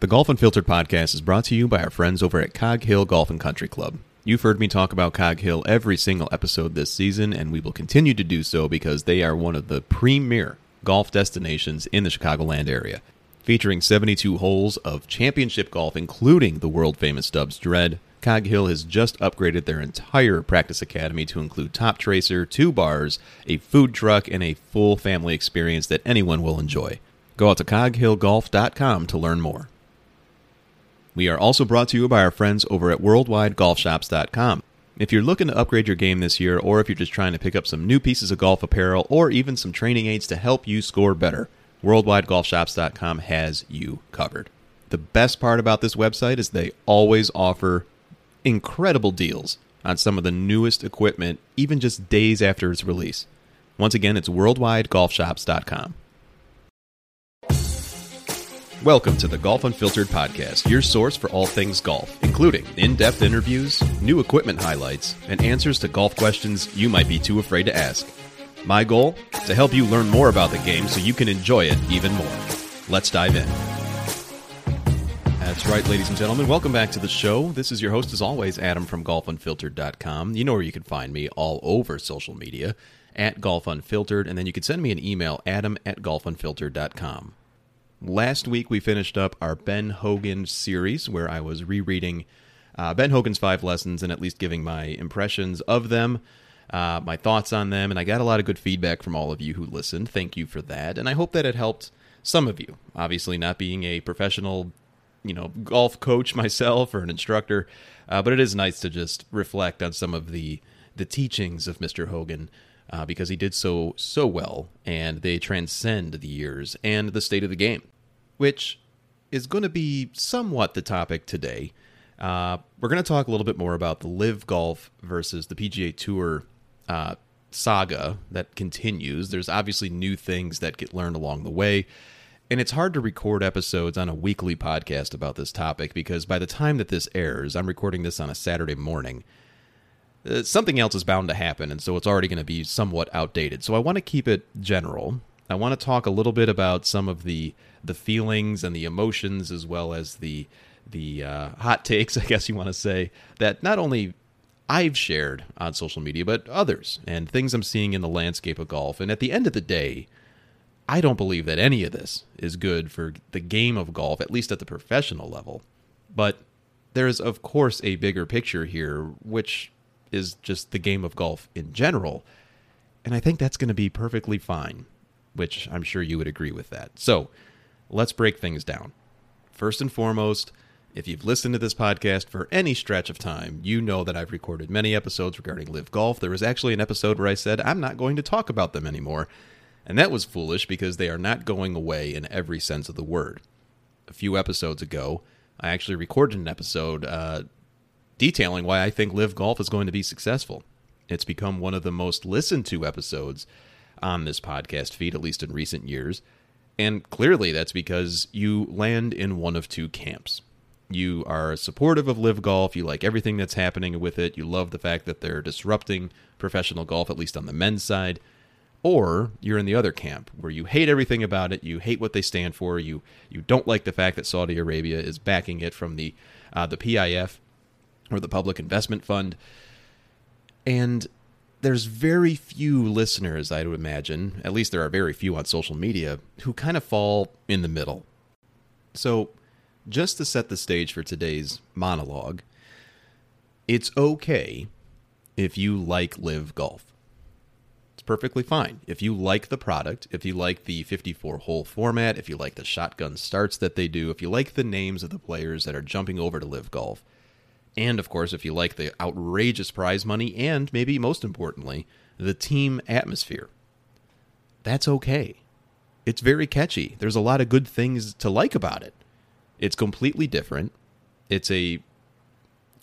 The Golf Unfiltered podcast is brought to you by our friends over at Cog Hill Golf and Country Club. You've heard me talk about Cog Hill every single episode this season, and we will continue to do so because they are one of the premier golf destinations in the Chicagoland area. Featuring 72 holes of championship golf, including the world famous Dubsdread, Cog Hill has just upgraded their entire practice academy to include Toptracer, two bars, a food truck, and a full family experience that anyone will enjoy. Go out to coghillgolf.com to learn more. We are also brought to you by our friends over at worldwidegolfshops.com. If you're looking to upgrade your game this year, or if you're just trying to pick up some new pieces of golf apparel, or even some training aids to help you score better, worldwidegolfshops.com has you covered. The best part about this website is they always offer incredible deals on some of the newest equipment, even just days after its release. Once again, it's worldwidegolfshops.com. Welcome to the Golf Unfiltered podcast, your source for all things golf, including in depth interviews, new equipment highlights, and answers to golf questions you might be too afraid to ask. My goal? To help you learn more about the game so you can enjoy it even more. Let's dive in. That's right, ladies and gentlemen. Welcome back to the show. This is your host, as always, Adam from golfunfiltered.com. You know where you can find me all over social media at golfunfiltered, and then you can send me an email, adam at golfunfiltered.com. Last week, we finished up our Ben Hogan series where I was rereading uh, Ben Hogan's five lessons and at least giving my impressions of them, uh, my thoughts on them. And I got a lot of good feedback from all of you who listened. Thank you for that. And I hope that it helped some of you. Obviously, not being a professional, you know, golf coach myself or an instructor, uh, but it is nice to just reflect on some of the the teachings of Mr. Hogan uh, because he did so so well, and they transcend the years and the state of the game, which is going to be somewhat the topic today. Uh, we're going to talk a little bit more about the LIV Golf versus the PGA Tour uh, saga that continues. There's obviously new things that get learned along the way. And it's hard to record episodes on a weekly podcast about this topic because by the time that this airs, I'm recording this on a Saturday morning uh, something else is bound to happen, and so it's already going to be somewhat outdated. So I want to keep it general. I want to talk a little bit about some of the the feelings and the emotions, as well as the the uh, hot takes, I guess you want to say, that not only I've shared on social media, but others and things I'm seeing in the landscape of golf. And at the end of the day, I don't believe that any of this is good for the game of golf, at least at the professional level. But there is, of course, a bigger picture here, which is just the game of golf in general. And I think that's going to be perfectly fine, which I'm sure you would agree with that. So let's break things down. First and foremost, if you've listened to this podcast for any stretch of time, you know that I've recorded many episodes regarding LIV Golf. There was actually an episode where I said I'm not going to talk about them anymore. And that was foolish because they are not going away in every sense of the word. A few episodes ago, I actually recorded an episode uh, detailing why I think LIV Golf is going to be successful. It's become one of the most listened to episodes on this podcast feed, at least in recent years. And clearly, that's because you land in one of two camps. You are supportive of LIV Golf, you like everything that's happening with it, you love the fact that they're disrupting professional golf, at least on the men's side. Or you're in the other camp where you hate everything about it, you hate what they stand for, you you don't like the fact that Saudi Arabia is backing it from the uh, the PIF or the Public Investment Fund. And there's very few listeners, I would imagine, at least there are very few on social media, who kind of fall in the middle. So, just to set the stage for today's monologue, it's okay if you like LIV Golf. It's perfectly fine. If you like the product, if you like the 54 hole format, if you like the shotgun starts that they do, if you like the names of the players that are jumping over to LIV Golf, and of course, if you like the outrageous prize money, and maybe most importantly, the team atmosphere, that's okay. It's very catchy. There's a lot of good things to like about it. It's completely different. It's a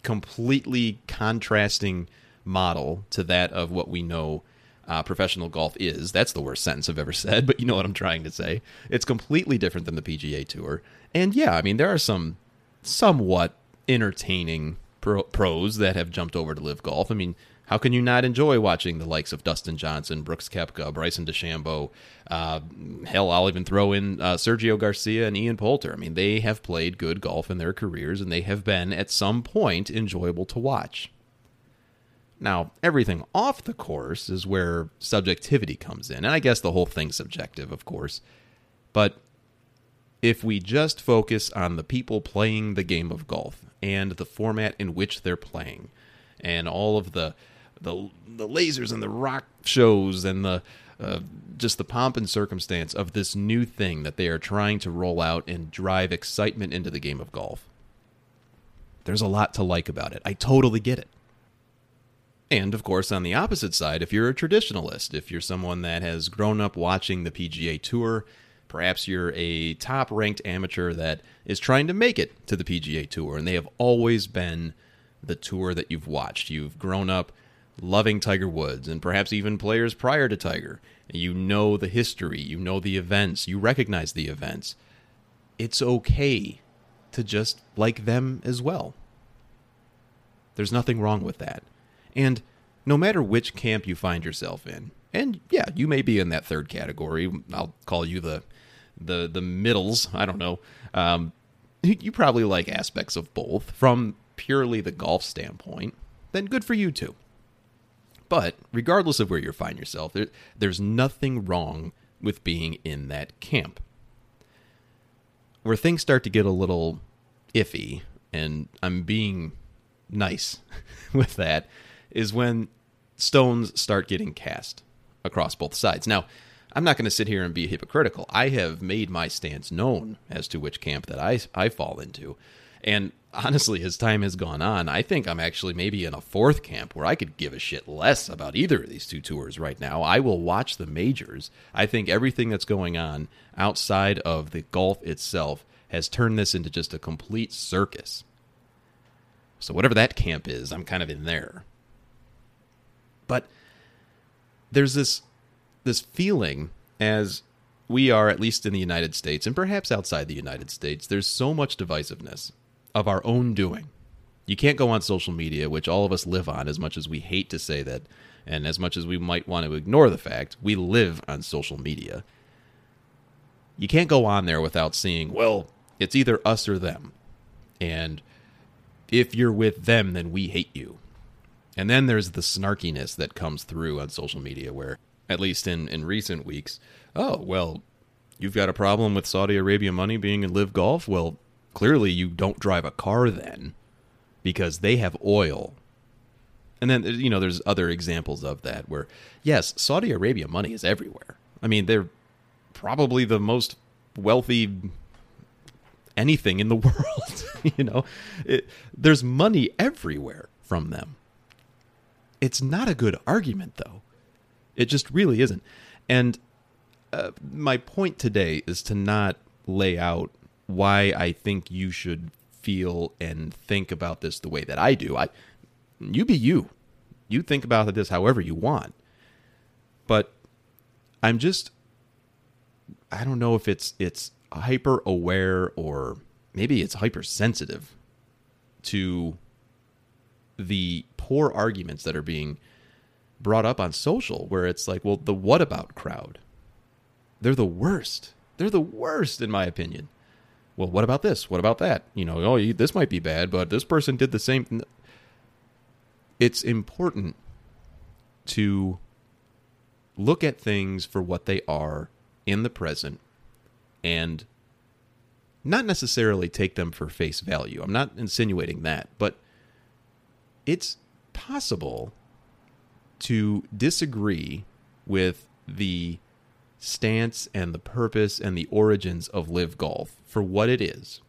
completely contrasting model to that of what we know uh, professional golf is. That's the worst sentence I've ever said, but you know what I'm trying to say. It's completely different than the PGA Tour. And yeah, I mean, there are some somewhat entertaining pro- pros that have jumped over to LIV Golf. I mean, how can you not enjoy watching the likes of Dustin Johnson, Brooks Koepka, Bryson DeChambeau? Uh, hell, I'll even throw in uh, Sergio Garcia and Ian Poulter. I mean, they have played good golf in their careers, and they have been at some point enjoyable to watch. Now, everything off the course is where subjectivity comes in. And I guess the whole thing's subjective, of course. But if we just focus on the people playing the game of golf and the format in which they're playing and all of the the the lasers and the rock shows and the uh, just the pomp and circumstance of this new thing that they are trying to roll out and drive excitement into the game of golf. There's a lot to like about it. I totally get it. And of course, on the opposite side, if you're a traditionalist, if you're someone that has grown up watching the PGA Tour, perhaps you're a top ranked amateur that is trying to make it to the PGA Tour, and they have always been the tour that you've watched. You've grown up loving Tiger Woods and perhaps even players prior to Tiger. You know the history, you know the events, you recognize the events. It's okay to just like them as well. There's nothing wrong with that. And no matter which camp you find yourself in, and yeah, you may be in that third category. I'll call you the the the middles. I don't know. Um, you probably like aspects of both from purely the golf standpoint. Then good for you too. But regardless of where you find yourself, there, there's nothing wrong with being in that camp. Where things start to get a little iffy, and I'm being nice with that, is when stones start getting cast across both sides. Now, I'm not going to sit here and be hypocritical. I have made my stance known as to which camp that I, I fall into. And honestly, as time has gone on, I think I'm actually maybe in a fourth camp where I could give a shit less about either of these two tours right now. I will watch the majors. I think everything that's going on outside of the golf itself has turned this into just a complete circus. So, whatever that camp is, I'm kind of in there. But there's this this feeling as we are at least in the United States and perhaps outside the United States there's so much divisiveness of our own doing. You can't go on social media, which all of us live on as much as we hate to say that and as much as we might want to ignore the fact, we live on social media. You can't go on there without seeing, well, it's either us or them. And if you're with them, then we hate you. And then there's the snarkiness that comes through on social media where, at least in, in recent weeks, oh, well, you've got a problem with Saudi Arabia money being in LIV Golf? Well, clearly you don't drive a car then because they have oil. And then, you know, there's other examples of that where, yes, Saudi Arabia money is everywhere. I mean, they're probably the most wealthy anything in the world. you know, it, there's money everywhere from them. It's not a good argument, though. It just really isn't. And uh, my point today is to not lay out why I think you should feel and think about this the way that I do. I, you be you. You think about this however you want. But I'm just, I don't know if it's it's hyper aware or maybe it's hypersensitive to the poor arguments that are being brought up on social where it's like, well, the what about crowd? They're the worst. They're the worst, in my opinion. Well, what about this? What about that? You know, oh, this might be bad, but this person did the same. It's important to look at things for what they are in the present and not necessarily take them for face value. I'm not insinuating that, but it's possible to disagree with the stance and the purpose and the origins of LIV Golf for what it is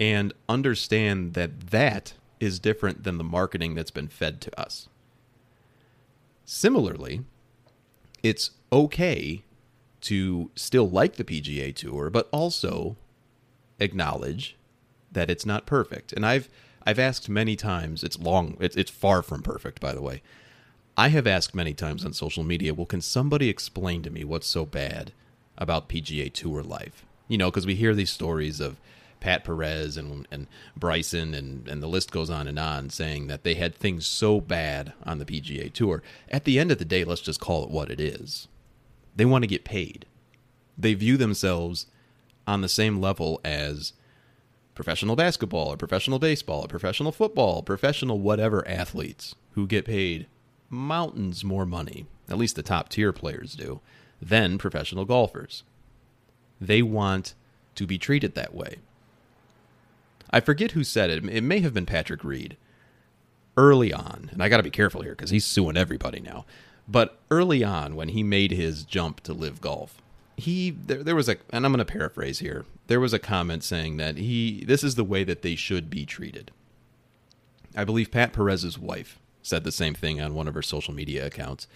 and understand that that is different than the marketing that's been fed to us. Similarly, it's okay to still like the PGA Tour, but also acknowledge that it's not perfect. And I've I've asked many times. It's long. It's it's far from perfect, by the way. I have asked many times on social media. Well, can somebody explain to me what's so bad about PGA Tour life? You know, because we hear these stories of Pat Perez and and Bryson and and the list goes on and on, saying that they had things so bad on the PGA Tour. At the end of the day, let's just call it what it is. They want to get paid. They view themselves on the same level as professional basketball or professional baseball or professional football, professional whatever athletes who get paid mountains more money, at least the top tier players do, than professional golfers. They want to be treated that way. I forget who said it. It may have been Patrick Reed early on, and I got to be careful here because he's suing everybody now. But early on, when he made his jump to LIV Golf, he there, there was a and I'm going to paraphrase here. There was a comment saying that he this is the way that they should be treated. I believe Pat Perez's wife said the same thing on one of her social media accounts.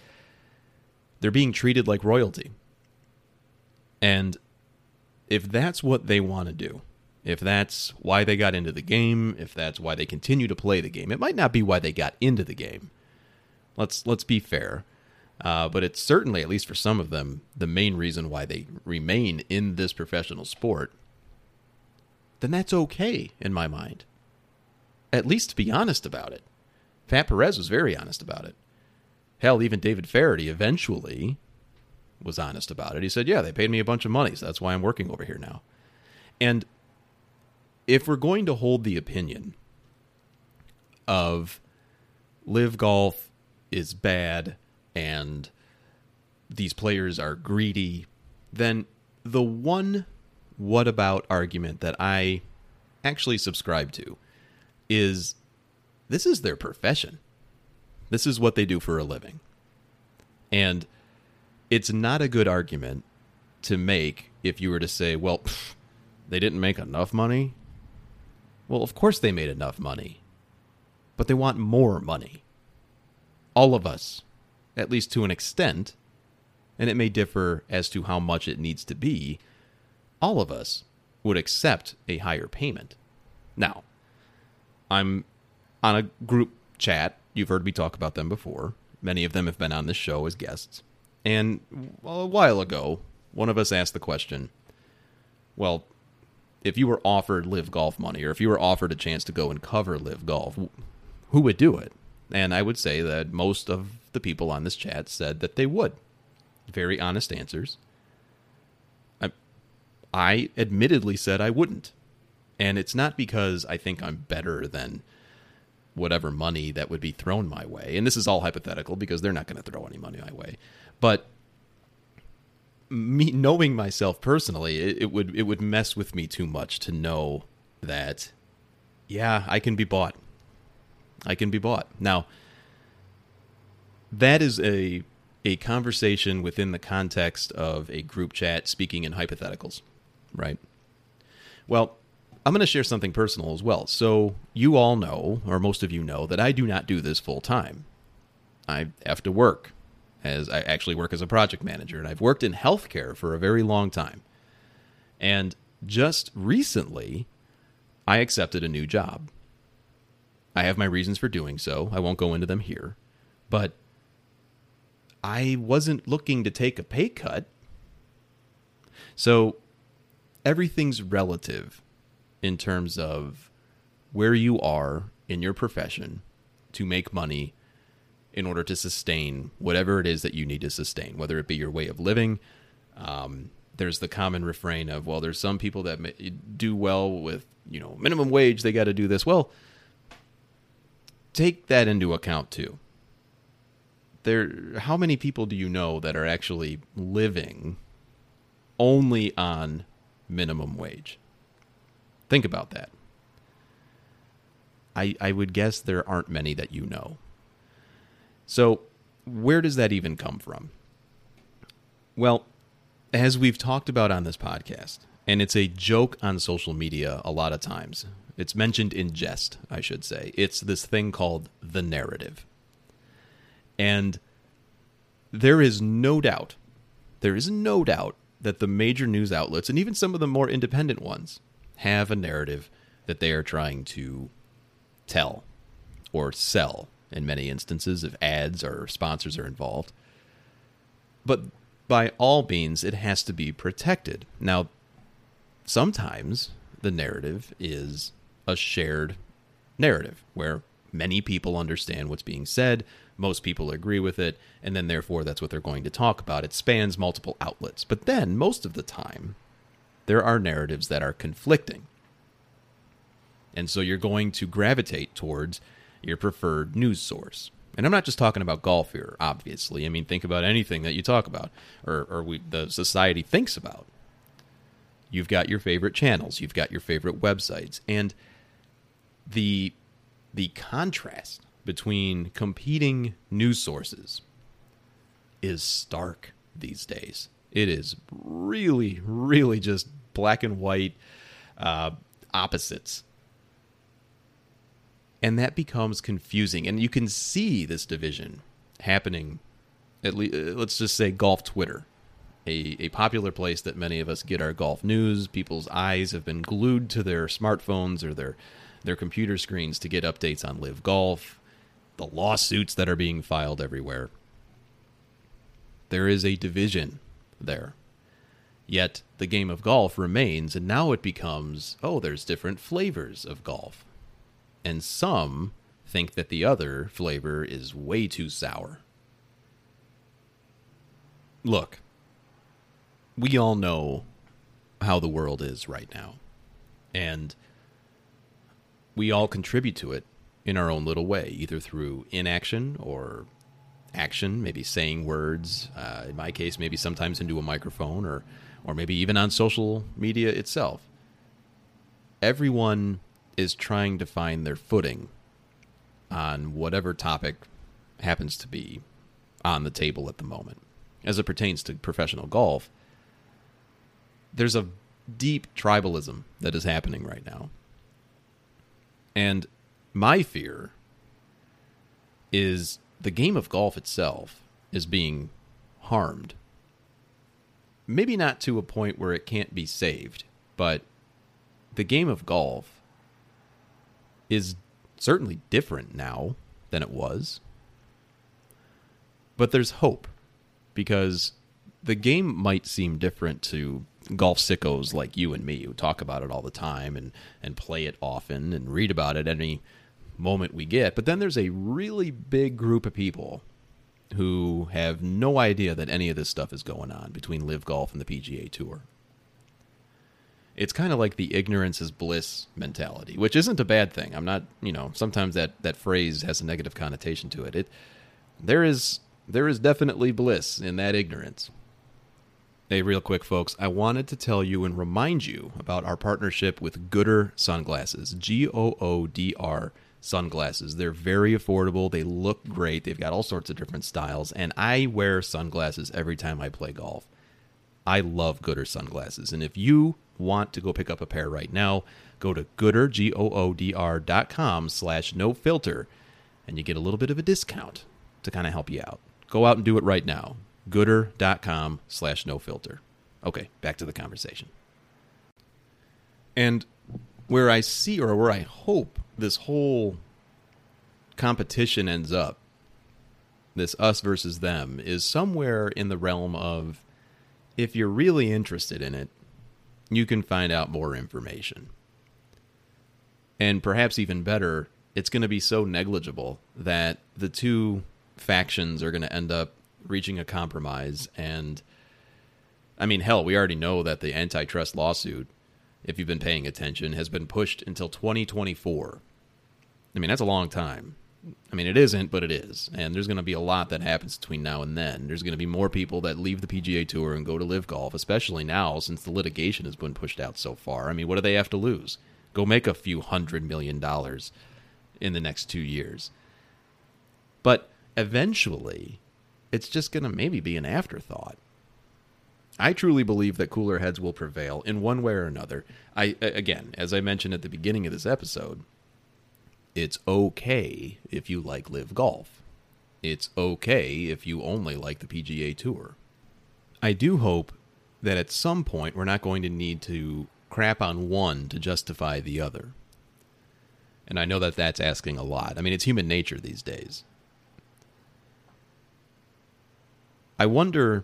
They're being treated like royalty. And if that's what they want to do, if that's why they got into the game, if that's why they continue to play the game, it might not be why they got into the game. Let's let's be fair. Uh, but it's certainly, at least for some of them, the main reason why they remain in this professional sport, then that's okay in my mind. At least be honest about it. Pat Perez was very honest about it. Hell, even David Feherty eventually was honest about it. He said, Yeah, they paid me a bunch of money, so that's why I'm working over here now. And if we're going to hold the opinion of LIV Golf is bad and these players are greedy, then the one what about argument that I actually subscribe to is this is their profession. This is what they do for a living. And it's not a good argument to make if you were to say, well, pff, they didn't make enough money. Well, of course they made enough money, but they want more money. All of us at least to an extent, and it may differ as to how much it needs to be, all of us would accept a higher payment. Now, I'm on a group chat. You've heard me talk about them before. Many of them have been on this show as guests. And a while ago, one of us asked the question well, if you were offered LIV Golf money, or if you were offered a chance to go and cover LIV Golf, who would do it? And I would say that most of the people on this chat said that they would. Very honest answers. I, I admittedly said I wouldn't. And it's not because I think I'm better than whatever money that would be thrown my way. And this is all hypothetical because they're not going to throw any money my way. But me knowing myself personally, it, it would it would mess with me too much to know that yeah, I can be bought. I can be bought. Now, that is a a conversation within the context of a group chat speaking in hypotheticals, right? Well, I'm going to share something personal as well. So, you all know, or most of you know, that I do not do this full time. I have to work as I actually work as a project manager, and I've worked in healthcare for a very long time. And just recently, I accepted a new job. I have my reasons for doing so. I won't go into them here. But I wasn't looking to take a pay cut. So everything's relative in terms of where you are in your profession to make money in order to sustain whatever it is that you need to sustain, whether it be your way of living. Um, there's the common refrain of, well, there's some people that do well with, you know, minimum wage, they got to do this. Well, take that into account too there how many people do you know that are actually living only on minimum wage? Think about that. I I would guess there aren't many that you know. So, where does that even come from? Well, as we've talked about on this podcast, and it's a joke on social media a lot of times. It's mentioned in jest, I should say. It's this thing called the narrative. And there is no doubt, there is no doubt that the major news outlets and even some of the more independent ones have a narrative that they are trying to tell or sell in many instances if ads or sponsors are involved. But by all means, it has to be protected. Now, sometimes the narrative is a shared narrative where many people understand what's being said, most people agree with it, and then therefore that's what they're going to talk about. It spans multiple outlets. But then, most of the time, there are narratives that are conflicting. And so you're going to gravitate towards your preferred news source. And I'm not just talking about golf here, obviously. I mean, think about anything that you talk about or, or we, the society thinks about. You've got your favorite channels, you've got your favorite websites, and the the contrast between competing news sources is stark these days. It is really, really just black and white uh, opposites. And that becomes confusing. And you can see this division happening at least uh, let's just say golf twitter a, a popular place that many of us get our golf news. People's eyes have been glued to their smartphones or their their computer screens to get updates on LIV Golf the lawsuits that are being filed everywhere. There is a division there yet the game of golf remains and now it becomes oh there's different flavors of golf and some think that the other flavor is way too sour. Look, we all know how the world is right now, and we all contribute to it in our own little way, either through inaction or action, maybe saying words. Uh, in my case, maybe sometimes into a microphone, or or maybe even on social media itself. Everyone is trying to find their footing on whatever topic happens to be on the table at the moment. As it pertains to professional golf, there's a deep tribalism that is happening right now. And my fear is the game of golf itself is being harmed. Maybe not to a point where it can't be saved, but the game of golf is certainly different now than it was. But there's hope because the game might seem different to golf sickos like you and me who talk about it all the time and, and play it often and read about it any moment we get. But then there's a really big group of people who have no idea that any of this stuff is going on between LIV Golf and the PGA Tour it's kind of like the ignorance is bliss mentality, which isn't a bad thing. I'm not, you know, sometimes that that phrase has a negative connotation to it. It there is there is definitely bliss in that ignorance. Hey, real quick, folks, I wanted to tell you and remind you about our partnership with Goodr Sunglasses. G O O D R sunglasses. They're very affordable. They look great. They've got all sorts of different styles, and I wear sunglasses every time I play golf. I love Goodr sunglasses, and if you want to go pick up a pair right now, go to Goodr, G-O-O-D-R dot com slash no filter, and you get a little bit of a discount to kind of help you out. Go out and do it right now. Goodr.com slash no filter. Okay, back to the conversation. And where I see or where I hope this whole competition ends up, this us versus them, is somewhere in the realm of if you're really interested in it, you can find out more information. And perhaps even better, it's going to be so negligible that the two factions are going to end up reaching a compromise. And I mean, hell, we already know that the antitrust lawsuit, if you've been paying attention, has been pushed until 2024. I mean, that's a long time. I mean, it isn't, but it is. And there's going to be a lot that happens between now and then. There's going to be more people that leave the PGA Tour and go to LIV Golf, especially now since the litigation has been pushed out so far. I mean, what do they have to lose? Go make a few hundred million dollars in the next two years. But eventually, it's just going to maybe be an afterthought. I truly believe that cooler heads will prevail in one way or another. I again, as I mentioned at the beginning of this episode, it's okay if you like LIV Golf. It's okay if you only like the PGA Tour. I do hope that at some point we're not going to need to crap on one to justify the other. And I know that that's asking a lot. I mean, it's human nature these days. I wonder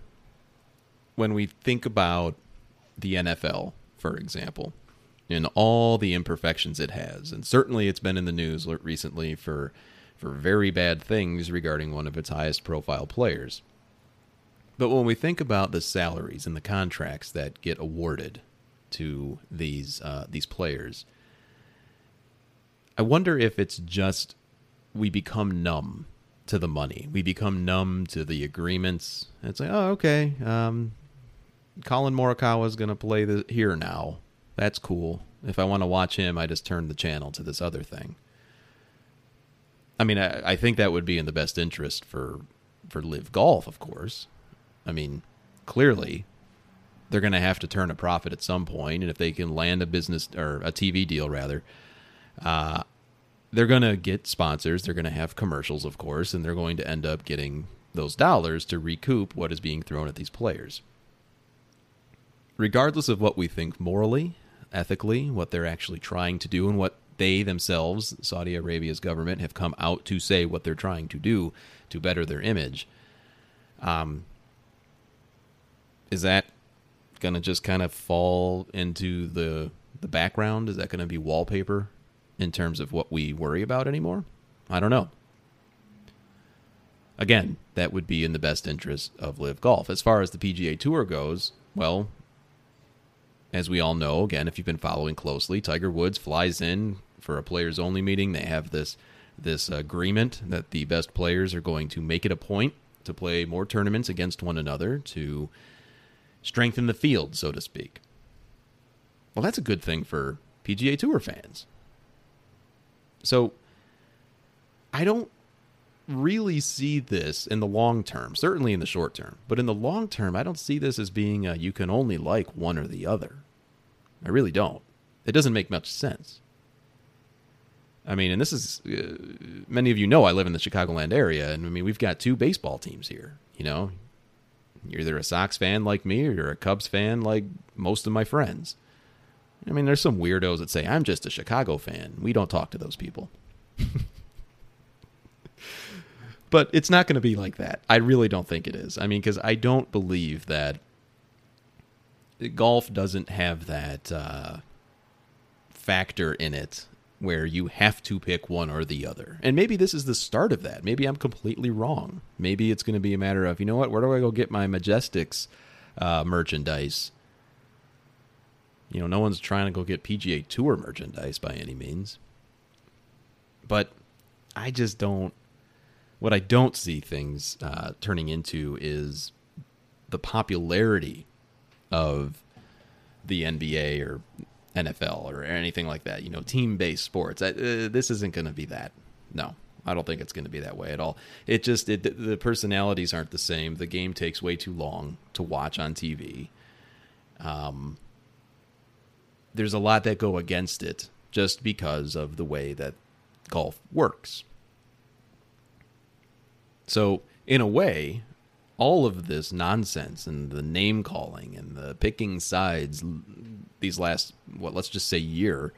when we think about the NFL, for example, and all the imperfections it has, and certainly it's been in the news recently for for very bad things regarding one of its highest profile players. But when we think about the salaries and the contracts that get awarded to these uh, these players, I wonder if it's just we become numb to the money. We become numb to the agreements. It's like, oh, okay, um, Collin Morikawa is going to play the, here now. That's cool. If I want to watch him, I just turn the channel to this other thing. I mean, I, I think that would be in the best interest for for LIV Golf, of course. I mean, clearly, they're going to have to turn a profit at some point, and if they can land a business or a TV deal, rather, uh, they're going to get sponsors. They're going to have commercials, of course, and they're going to end up getting those dollars to recoup what is being thrown at these players. Regardless of what we think morally, ethically, what they're actually trying to do, and what they themselves, Saudi Arabia's government, have come out to say what they're trying to do to better their image. Um, is that going to just kind of fall into the the background? Is that going to be wallpaper in terms of what we worry about anymore? I don't know. Again, that would be in the best interest of LIV Golf. As far as the PGA Tour goes, well, as we all know, again, if you've been following closely, Tiger Woods flies in for a players only meeting. They have this this agreement that the best players are going to make it a point to play more tournaments against one another to strengthen the field, so to speak. Well, that's a good thing for PGA Tour fans. So I don't really see this in the long term, certainly in the short term, but in the long term, I don't see this as being a, you can only like one or the other. I really don't. It doesn't make much sense. I mean, and this is uh, many of you know I live in the Chicagoland area, and I mean we've got two baseball teams here. You know, you're either a Sox fan like me, or you're a Cubs fan like most of my friends. I mean, there's some weirdos that say, I'm just a Chicago fan. We don't talk to those people. but it's not going to be like that. I really don't think it is. I mean, because I don't believe that golf doesn't have that uh, factor in it where you have to pick one or the other. And maybe this is the start of that. Maybe I'm completely wrong. Maybe it's going to be a matter of, you know what, where do I go get my Majesticks uh, merchandise? You know, no one's trying to go get PGA Tour merchandise by any means. But I just don't. What I don't see things uh, turning into is the popularity of the NBA or NFL or anything like that. You know, team based sports. I, uh, this isn't going to be that. No, I don't think it's going to be that way at all. It just it, the personalities aren't the same. The game takes way too long to watch on TV. Um, there's a lot that go against it just because of the way that golf works. So, in a way, all of this nonsense and the name calling and the picking sides these last what let's just say year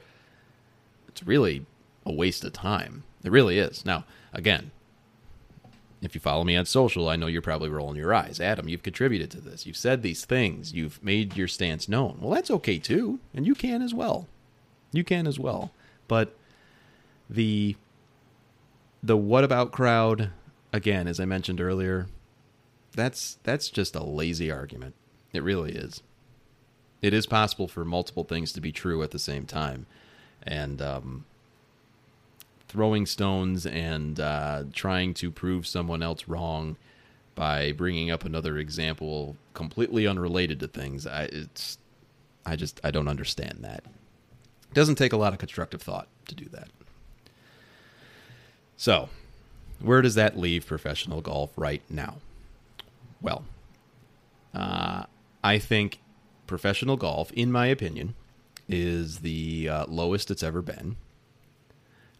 it's really a waste of time it really is now again if you follow me on social, I know you're probably rolling your eyes. Adam, you've contributed to this. You've said these things. You've made your stance known. Well, that's okay too, and you can as well. You can as well. But the the what about crowd again, as I mentioned earlier, that's that's just a lazy argument. It really is. It is possible for multiple things to be true at the same time, and um, throwing stones and uh, trying to prove someone else wrong by bringing up another example completely unrelated to things. I it's I just I don't understand that. It doesn't take a lot of constructive thought to do that. So, where does that leave professional golf right now? Well, uh, I think professional golf, in my opinion, is the uh, lowest it's ever been.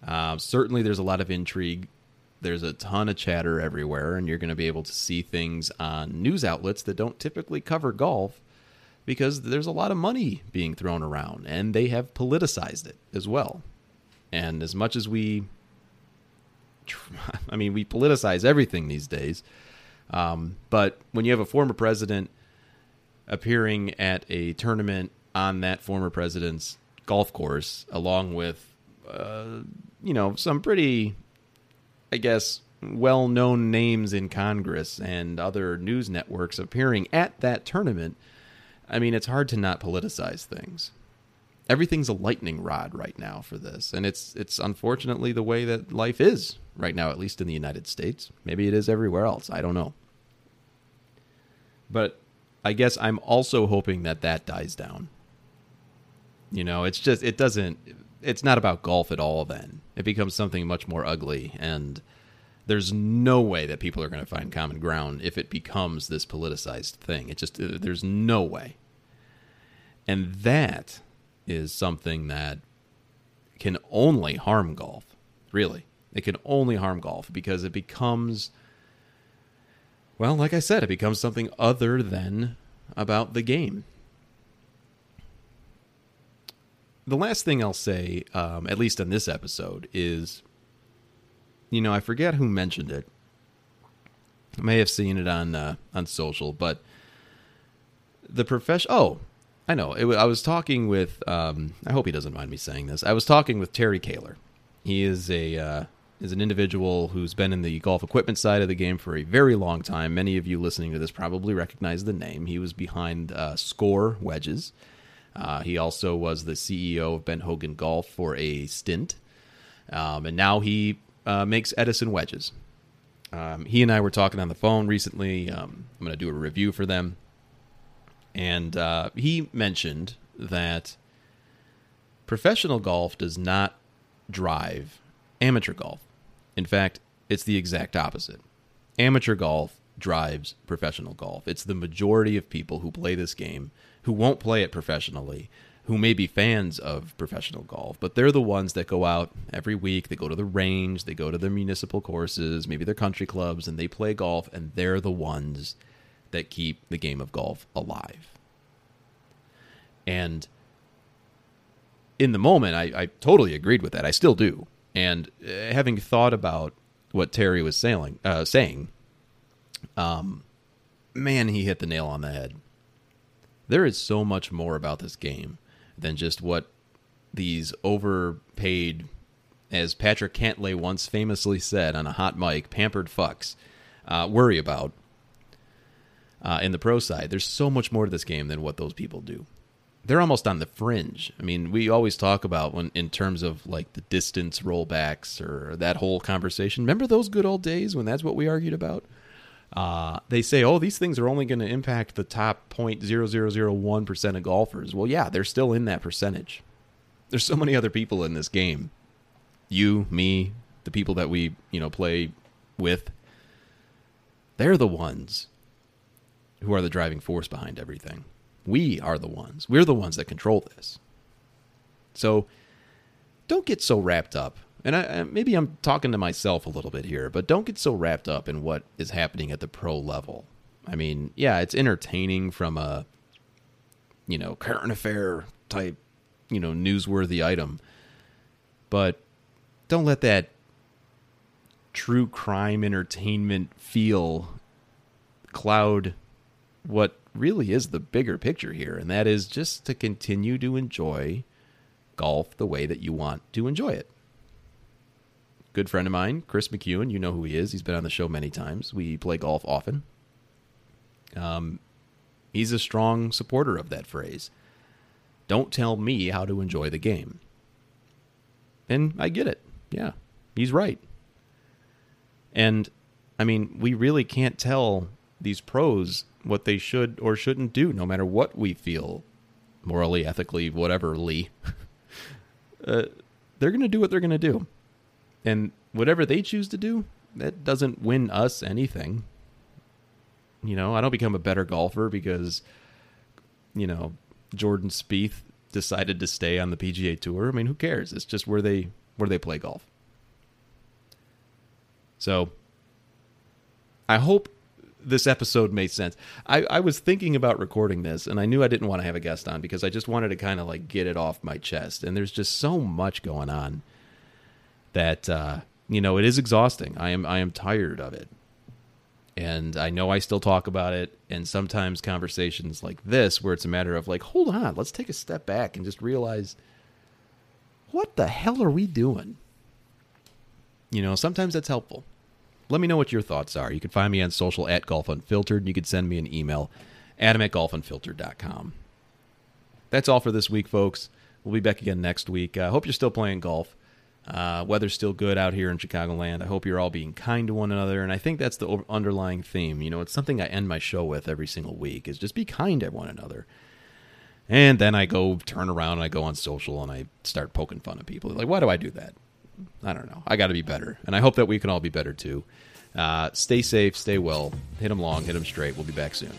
Uh, certainly, there's a lot of intrigue. There's a ton of chatter everywhere, and you're going to be able to see things on news outlets that don't typically cover golf because there's a lot of money being thrown around and they have politicized it as well. And as much as we, I mean, we politicize everything these days. Um, but when you have a former president appearing at a tournament on that former president's golf course, along with, uh, you know, some pretty, I guess, well known names in Congress and other news networks appearing at that tournament, I mean, it's hard to not politicize things. Everything's a lightning rod right now for this, and it's it's unfortunately the way that life is right now, at least in the United States. Maybe it is everywhere else. I don't know. But I guess I'm also hoping that that dies down. You know, it's just it doesn't it's not about golf at all then. It becomes something much more ugly and there's no way that people are going to find common ground if it becomes this politicized thing. It just there's no way. And that is something that can only harm golf. Really. It can only harm golf because it becomes well, like I said, it becomes something other than about the game. The last thing I'll say, um, at least on this episode, is you know, I forget who mentioned it. I may have seen it on uh, on social, but the profession. Oh, I know. It, I was talking with. Um, I hope he doesn't mind me saying this. I was talking with Terry Koehler. He is a uh, is an individual who's been in the golf equipment side of the game for a very long time. Many of you listening to this probably recognize the name. He was behind uh, Score Wedges. Uh, he also was the CEO of Ben Hogan Golf for a stint, um, and now he uh, makes Edison wedges. Um, he and I were talking on the phone recently. Um, I'm going to do a review for them. And uh, he mentioned that professional golf does not drive amateur golf. In fact, it's the exact opposite. Amateur golf drives professional golf. It's the majority of people who play this game who won't play it professionally who may be fans of professional golf, but they're the ones that go out every week. They go to the range, they go to their municipal courses, maybe their country clubs, and they play golf, and they're the ones that keep the game of golf alive. And in the moment, I, I totally agreed with that. I still do. And uh, having thought about what Terry was sailing, uh, saying, um, man, he hit the nail on the head. There is so much more about this game than just what these overpaid, as Patrick Cantlay once famously said on a hot mic, pampered fucks uh, worry about uh, in the pro side. There's so much more to this game than what those people do. They're almost on the fringe. I mean, we always talk about when in terms of like the distance rollbacks or that whole conversation. Remember those good old days when that's what we argued about? Uh, they say, oh, these things are only going to impact the top 0.0001% of golfers. Well, yeah, they're still in that percentage. There's so many other people in this game. You, me, the people that we, you know, play with. They're the ones who are the driving force behind everything. We are the ones. We're the ones that control this. So don't get so wrapped up and I, maybe I'm talking to myself a little bit here, but don't get so wrapped up in what is happening at the pro level. I mean, yeah, it's entertaining from a, you know, current affair type, you know, newsworthy item, but don't let that true crime entertainment feel cloud what really is the bigger picture here, and that is just to continue to enjoy golf the way that you want to enjoy it good friend of mine, Chris McEwen. You know who he is. He's been on the show many times. We play golf often. Um, he's a strong supporter of that phrase. Don't tell me how to enjoy the game. And I get it. Yeah, he's right. And I mean, we really can't tell these pros what they should or shouldn't do, no matter what we feel morally, ethically, whatever, Lee. uh, they're going to do what they're going to do. And whatever they choose to do, that doesn't win us anything. You know, I don't become a better golfer because, you know, Jordan Spieth decided to stay on the PGA Tour. I mean, who cares? It's just where they where they play golf. So, I hope this episode made sense. I, I was thinking about recording this, and I knew I didn't want to have a guest on because I just wanted to kind of like get it off my chest. And there's just so much going on that uh, you know it is exhausting. I am I am tired of it, and I know I still talk about it. And sometimes conversations like this, where it's a matter of like, hold on, let's take a step back and just realize what the hell are we doing? You know, sometimes that's helpful. Let me know what your thoughts are. You can find me on social at Golf Unfiltered. You can send me an email, adam at golfunfiltered.com. That's all for this week, folks. We'll be back again next week. I uh, hope you're still playing golf. Uh, weather's still good out here in Chicagoland. I hope you're all being kind to one another, and I think that's the underlying theme. You know, it's something I end my show with every single week: is just be kind to one another. And then I go turn around and I go on social and I start poking fun at people. like, why do I do that? I don't know. I got to be better, and I hope that we can all be better too. Uh, stay safe, stay well, hit them long, hit them straight. We'll be back soon.